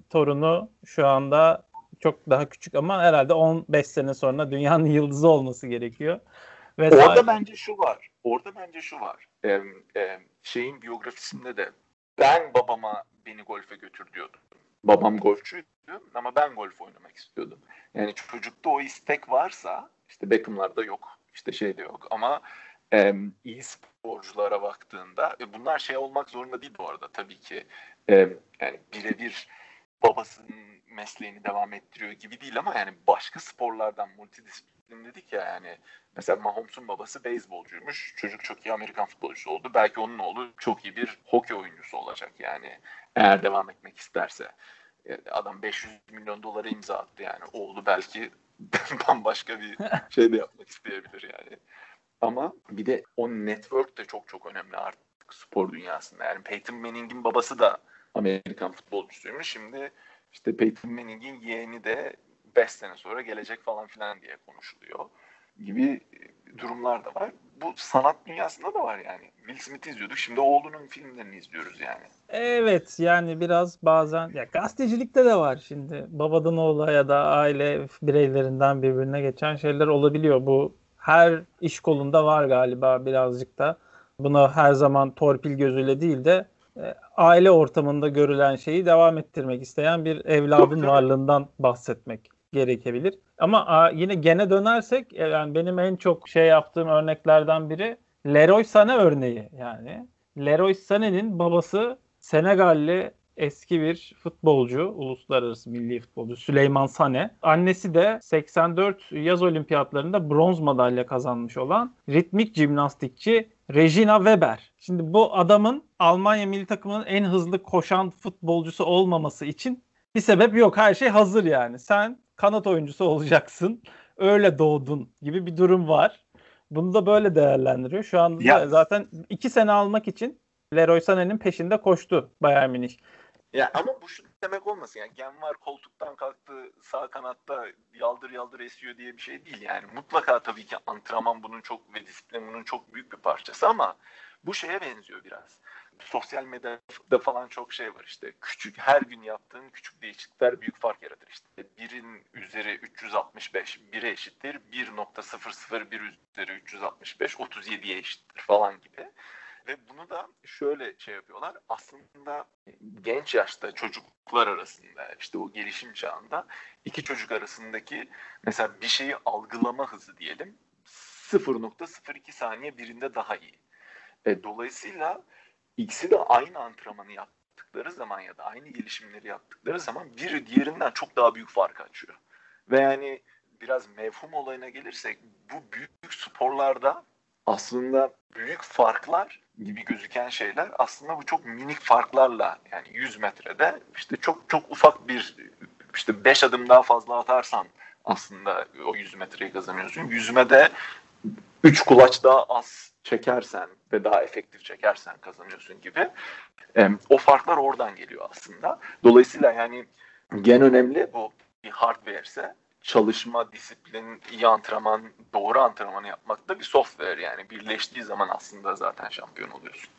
torunu şu anda çok daha küçük ama herhalde 15 sene sonra dünyanın yıldızı olması gerekiyor. Vesaire. Orada bence şu var. Orada bence şu var. Ee, e, şeyin biyografisinde de ben babama beni golfe götür diyordum. Babam golfçüydü ama ben golf oynamak istiyordum. Yani çocukta o istek varsa işte Beckham'larda yok. işte şey de yok ama e, iyi sporculara baktığında e, bunlar şey olmak zorunda değil bu arada tabii ki. E, yani birebir babasının mesleğini devam ettiriyor gibi değil ama yani başka sporlardan multidisiplin dedik ya yani mesela Mahomes'un babası beyzbolcuymuş. Çocuk çok iyi Amerikan futbolcusu oldu. Belki onun oğlu çok iyi bir hokey oyuncusu olacak yani eğer devam etmek isterse. Adam 500 milyon dolara imza attı yani. Oğlu belki bambaşka bir şey de yapmak isteyebilir yani. Ama bir de o network de çok çok önemli artık spor dünyasında. Yani Peyton Manning'in babası da Amerikan futbolcusuymuş. Şimdi işte Peyton Manning'in yeğeni de 5 sene sonra gelecek falan filan diye konuşuluyor gibi durumlar da var. Bu sanat dünyasında da var yani. Will Smith izliyorduk. Şimdi oğlunun filmlerini izliyoruz yani. Evet yani biraz bazen ya gazetecilikte de var şimdi. Babadan oğula ya da aile bireylerinden birbirine geçen şeyler olabiliyor. Bu her iş kolunda var galiba birazcık da. Buna her zaman torpil gözüyle değil de e, aile ortamında görülen şeyi devam ettirmek isteyen bir evladın varlığından bahsetmek gerekebilir. Ama yine gene dönersek e, yani benim en çok şey yaptığım örneklerden biri Leroy Sané örneği yani. Leroy Sané'nin babası Senegalli eski bir futbolcu, uluslararası milli futbolcu Süleyman Sane. Annesi de 84 yaz olimpiyatlarında bronz madalya kazanmış olan ritmik jimnastikçi Regina Weber. Şimdi bu adamın Almanya milli takımının en hızlı koşan futbolcusu olmaması için bir sebep yok. Her şey hazır yani. Sen kanat oyuncusu olacaksın. Öyle doğdun gibi bir durum var. Bunu da böyle değerlendiriyor. Şu anda ya. zaten iki sene almak için Leroy Sané'nin peşinde koştu Bayern Münih. Ya ama bu şu demek olmasın yani gen var koltuktan kalktı sağ kanatta yaldır yaldır esiyor diye bir şey değil yani. Mutlaka tabii ki antrenman bunun çok ve disiplin bunun çok büyük bir parçası ama bu şeye benziyor biraz sosyal medyada falan çok şey var işte. Küçük her gün yaptığın küçük değişiklikler büyük fark yaratır işte. Birin üzeri 365 1'e eşittir. 1.001 üzeri 365 37'ye eşittir falan gibi. Ve bunu da şöyle şey yapıyorlar. Aslında genç yaşta çocuklar arasında işte o gelişim çağında iki çocuk arasındaki mesela bir şeyi algılama hızı diyelim 0.02 saniye birinde daha iyi. E, dolayısıyla ikisi de aynı antrenmanı yaptıkları zaman ya da aynı gelişimleri yaptıkları zaman biri diğerinden çok daha büyük fark açıyor. Ve yani biraz mevhum olayına gelirsek bu büyük sporlarda aslında büyük farklar gibi gözüken şeyler aslında bu çok minik farklarla yani 100 metrede işte çok çok ufak bir işte 5 adım daha fazla atarsan aslında o 100 metreyi kazanıyorsun. Yüzmede 3 kulaç daha az çekersen ve daha efektif çekersen kazanıyorsun gibi. E, o farklar oradan geliyor aslında. Dolayısıyla yani gen önemli bu bir hardware ise çalışma, disiplin, iyi antrenman, doğru antrenmanı yapmak da bir software yani. Birleştiği zaman aslında zaten şampiyon oluyorsun.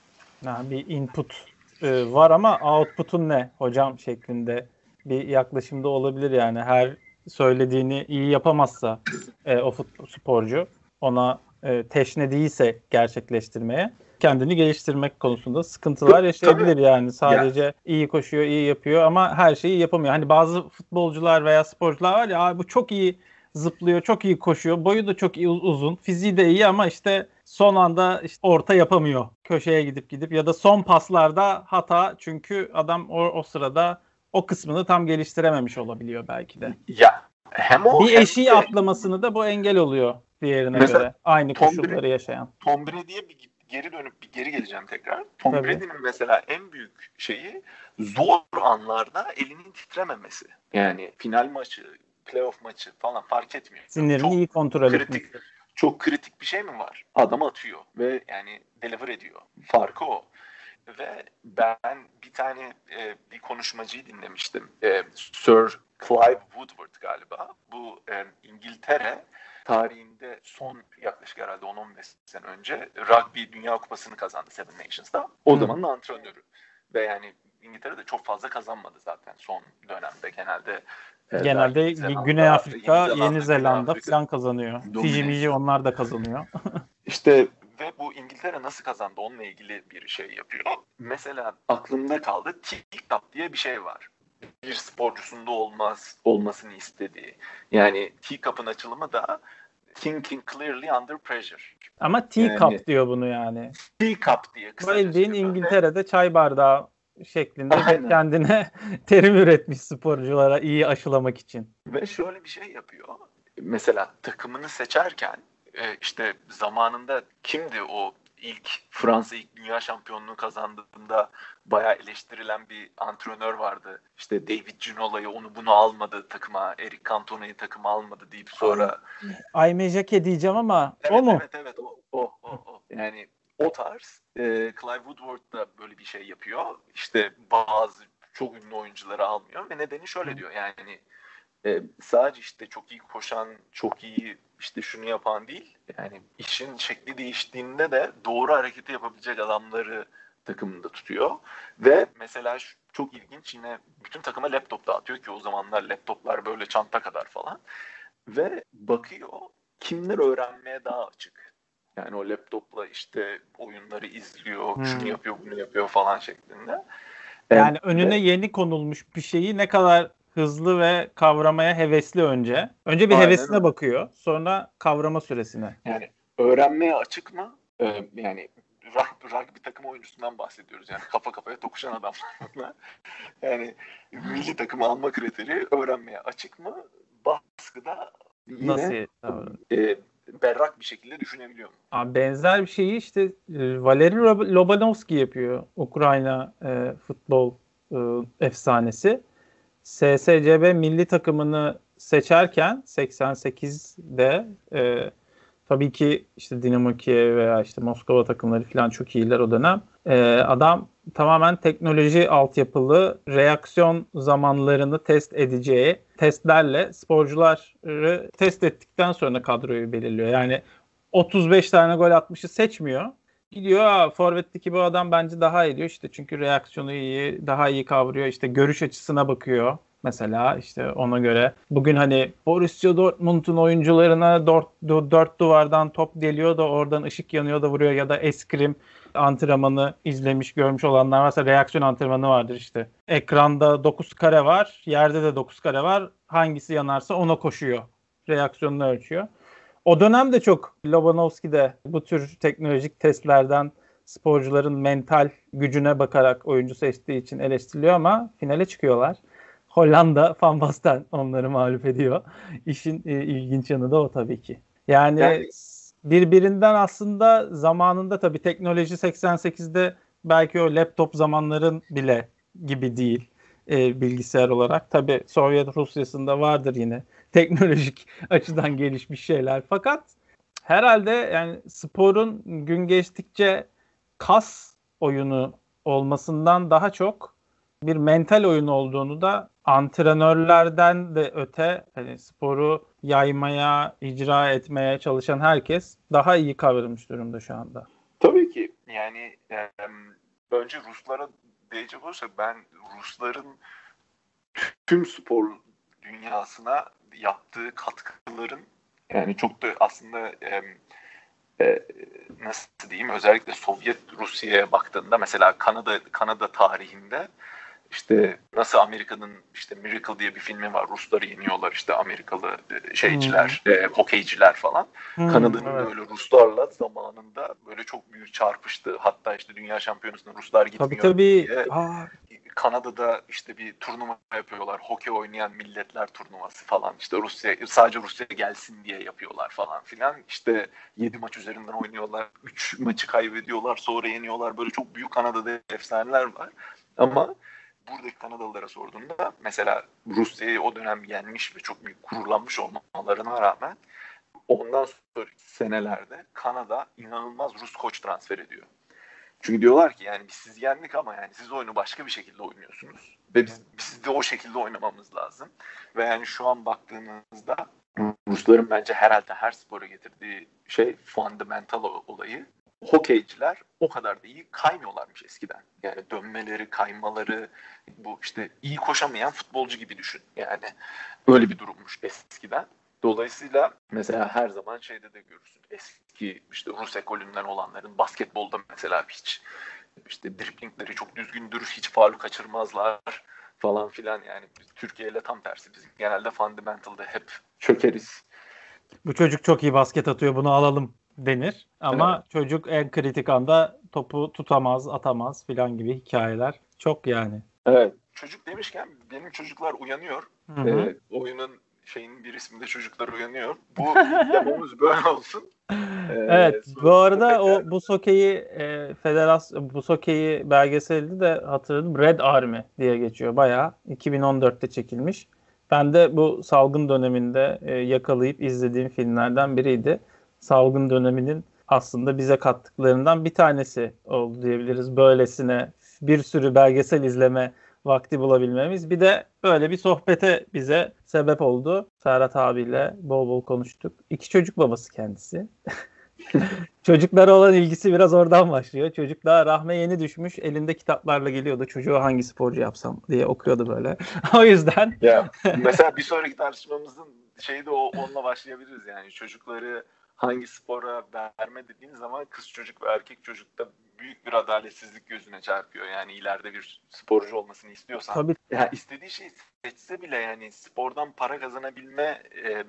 Yani bir input e, var ama output'un ne hocam şeklinde bir yaklaşımda olabilir yani. Her söylediğini iyi yapamazsa e, o futbol sporcu ona e, teşne değilse gerçekleştirmeye kendini geliştirmek konusunda sıkıntılar yaşayabilir yani. Sadece yani. iyi koşuyor, iyi yapıyor ama her şeyi yapamıyor. Hani bazı futbolcular veya sporcular var ya bu çok iyi zıplıyor, çok iyi koşuyor. Boyu da çok iyi uzun, fiziği de iyi ama işte son anda işte orta yapamıyor. Köşeye gidip gidip ya da son paslarda hata çünkü adam o, o sırada o kısmını tam geliştirememiş olabiliyor belki de. Ya hem o bir eşiği de... atlamasını da bu engel oluyor diğerine Mesela, göre. Aynı Tom koşulları Brady, yaşayan. Tom Brady'ye bir geri dönüp bir geri geleceğim tekrar. Tom Brady'nin mesela en büyük şeyi zor anlarda elinin titrememesi. Yani final maçı, playoff maçı falan fark etmiyor. Sinirini iyi kontrol kritik, etmesi. Çok kritik bir şey mi var? Adam atıyor ve yani deliver ediyor. Farkı o. Ve ben bir tane e, bir konuşmacıyı dinlemiştim. E, Sir Clive Woodward galiba. Bu e, İngiltere tarihinde son yaklaşık herhalde 10-15 sene önce rugby Dünya Kupası'nı kazandı Seven Nations'da. O zamanın antrenörü. Ve yani İngiltere'de çok fazla kazanmadı zaten son dönemde genelde. E, genelde Zelanda, Güney Afrika, Yeni Zelanda, Yeni Zelanda falan kazanıyor. Fiji Miji onlar da kazanıyor. İşte ve bu İngiltere nasıl kazandı onunla ilgili bir şey yapıyor. Mesela aklımda kaldı TikTok diye bir şey var bir sporcusunda olmaz olmasını istediği. Yani teacup'ın açılımı da thinking clearly under pressure. Ama teacup yani, diyor bunu yani. Teacup diye. Bildiğin İngiltere'de çay bardağı şeklinde Aynen. kendine terim üretmiş sporculara iyi aşılamak için. Ve şöyle bir şey yapıyor. Mesela takımını seçerken e, işte zamanında kimdi o ilk Fransa ilk dünya şampiyonluğu kazandığında bayağı eleştirilen bir antrenör vardı. İşte David Ginola'yı onu bunu almadı takıma, Eric Cantona'yı takıma almadı deyip sonra Ayme Jacke diyeceğim ama evet, o mu? Evet evet o o o. o. Yani o tarz e, Clive Woodward da böyle bir şey yapıyor. İşte bazı çok ünlü oyuncuları almıyor ve nedeni şöyle diyor yani e, sadece işte çok iyi koşan, çok iyi işte şunu yapan değil. Yani işin şekli değiştiğinde de doğru hareketi yapabilecek adamları takımında tutuyor. Ve mesela şu, çok ilginç yine bütün takıma laptop dağıtıyor ki o zamanlar laptoplar böyle çanta kadar falan. Ve bakıyor kimler öğrenmeye daha açık. Yani o laptopla işte oyunları izliyor, hmm. şunu yapıyor, bunu yapıyor falan şeklinde. Yani ee, önüne ve, yeni konulmuş bir şeyi ne kadar hızlı ve kavramaya hevesli önce. Önce bir Aynen hevesine öyle. bakıyor. Sonra kavrama süresine. Yani öğrenmeye açık mı? Ee, yani rugby takım oyuncusundan bahsediyoruz. Yani kafa kafaya tokuşan adamlar. yani milli takımı alma kriteri öğrenmeye açık mı? Baskıda yine Nasıl? E, berrak bir şekilde düşünebiliyor mu? Abi benzer bir şeyi işte e, Valeri Lobanovski yapıyor. Ukrayna e, futbol e, efsanesi. SSCB milli takımını seçerken 88'de e, tabii ki işte Dinamo Kiev veya işte Moskova takımları falan çok iyiler o dönem. E, adam tamamen teknoloji altyapılı reaksiyon zamanlarını test edeceği testlerle sporcuları test ettikten sonra kadroyu belirliyor. Yani 35 tane gol atmışı seçmiyor gidiyor forvetteki bu adam bence daha iyi diyor işte çünkü reaksiyonu iyi daha iyi kavruyor işte görüş açısına bakıyor mesela işte ona göre bugün hani Borussia Dortmund'un oyuncularına dört, dört duvardan top deliyor da oradan ışık yanıyor da vuruyor ya da eskrim antrenmanı izlemiş görmüş olanlar varsa reaksiyon antrenmanı vardır işte. Ekranda 9 kare var, yerde de 9 kare var. Hangisi yanarsa ona koşuyor. Reaksiyonunu ölçüyor. O dönem de çok Lobanovski de bu tür teknolojik testlerden sporcuların mental gücüne bakarak oyuncu seçtiği için eleştiriliyor ama finale çıkıyorlar. Hollanda Van Basten onları mağlup ediyor. İşin e, ilginç yanı da o tabii ki. Yani, yani birbirinden aslında zamanında tabii teknoloji 88'de belki o laptop zamanların bile gibi değil e, bilgisayar olarak. Tabii Sovyet Rusya'sında vardır yine teknolojik açıdan gelişmiş şeyler. Fakat herhalde yani sporun gün geçtikçe kas oyunu olmasından daha çok bir mental oyun olduğunu da antrenörlerden de öte hani sporu yaymaya, icra etmeye çalışan herkes daha iyi kavramış durumda şu anda. Tabii ki. Yani e, önce Ruslara diyecek olursak ben Rusların tüm spor dünyasına yaptığı katkıların yani çok da aslında e, e, nasıl diyeyim özellikle Sovyet Rusya'ya baktığında mesela Kanada Kanada tarihinde işte nasıl Amerika'nın işte Miracle diye bir filmi var. Rusları yeniyorlar işte Amerikalı e, şeyciler, hmm. e, hokeyciler falan. Hmm, Kanada'nın evet. böyle Ruslarla zamanında böyle çok büyük çarpıştı. Hatta işte dünya şampiyonasında Ruslar gitmiyor tabii, tabii. diye. Aa. Kanada'da işte bir turnuva yapıyorlar. Hokey oynayan milletler turnuvası falan. İşte Rusya sadece Rusya gelsin diye yapıyorlar falan filan. İşte 7 maç üzerinden oynuyorlar. 3 maçı kaybediyorlar. Sonra yeniyorlar. Böyle çok büyük Kanada'da efsaneler var. Ama buradaki Kanadalılara sorduğunda mesela Rusya'yı o dönem yenmiş ve çok büyük gururlanmış olmalarına rağmen ondan sonra senelerde Kanada inanılmaz Rus koç transfer ediyor. Çünkü diyorlar ki yani biz sizi yendik ama yani siz oyunu başka bir şekilde oynuyorsunuz. Ve biz, biz de o şekilde oynamamız lazım. Ve yani şu an baktığınızda Rusların bence herhalde her spora getirdiği şey fundamental olayı hokeyciler o kadar da iyi kaymıyorlarmış eskiden. Yani dönmeleri, kaymaları bu işte iyi koşamayan futbolcu gibi düşün. Yani öyle bir durummuş eskiden. Dolayısıyla mesela her zaman şeyde de görürsün. Eski işte Rus ekolünden olanların basketbolda mesela hiç işte driplingleri çok düzgündür, hiç faul kaçırmazlar falan filan yani Türkiye ile tam tersi biz genelde fundamental'da hep çökeriz. Bu çocuk çok iyi basket atıyor bunu alalım denir. Ama evet. çocuk en kritik anda topu tutamaz, atamaz filan gibi hikayeler çok yani. Evet. Çocuk demişken benim çocuklar uyanıyor. Hı Ee, oyunun şeyin bir isminde çocuklar uyanıyor. Bu demomuz böyle olsun. Ee, evet. Bu arada o bu sokeyi e, federasyon bu sokeyi belgeselde de hatırladım. Red Army diye geçiyor. Bayağı 2014'te çekilmiş. Ben de bu salgın döneminde e, yakalayıp izlediğim filmlerden biriydi salgın döneminin aslında bize kattıklarından bir tanesi oldu diyebiliriz. Böylesine bir sürü belgesel izleme vakti bulabilmemiz. Bir de böyle bir sohbete bize sebep oldu. Serhat abiyle bol bol konuştuk. İki çocuk babası kendisi. Çocuklara olan ilgisi biraz oradan başlıyor. Çocuk daha rahme yeni düşmüş. Elinde kitaplarla geliyordu. Çocuğu hangi sporcu yapsam diye okuyordu böyle. o yüzden. Ya, mesela bir sonraki tartışmamızın şeyi de o, onunla başlayabiliriz yani. Çocukları hangi spora verme dediğin zaman kız çocuk ve erkek çocukta büyük bir adaletsizlik gözüne çarpıyor. Yani ileride bir sporcu olmasını istiyorsan. Tabii. Ya istediği şey seçse bile yani spordan para kazanabilme e,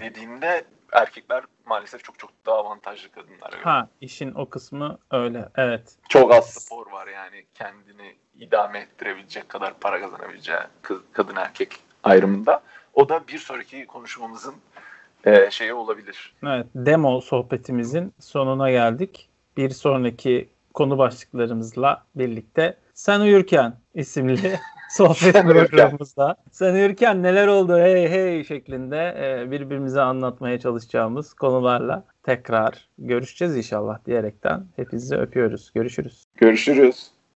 dediğinde erkekler maalesef çok çok daha avantajlı kadınlar. Ha işin o kısmı öyle evet. Çok az spor var yani kendini idame ettirebilecek kadar para kazanabileceği kız, kadın erkek ayrımında. O da bir sonraki konuşmamızın e, şeyi olabilir. Evet, demo sohbetimizin sonuna geldik. Bir sonraki konu başlıklarımızla birlikte Sen Uyurken isimli sohbet programımızda Sen Uyurken neler oldu hey hey şeklinde e, birbirimize anlatmaya çalışacağımız konularla tekrar görüşeceğiz inşallah diyerekten hepinizi öpüyoruz. Görüşürüz. Görüşürüz.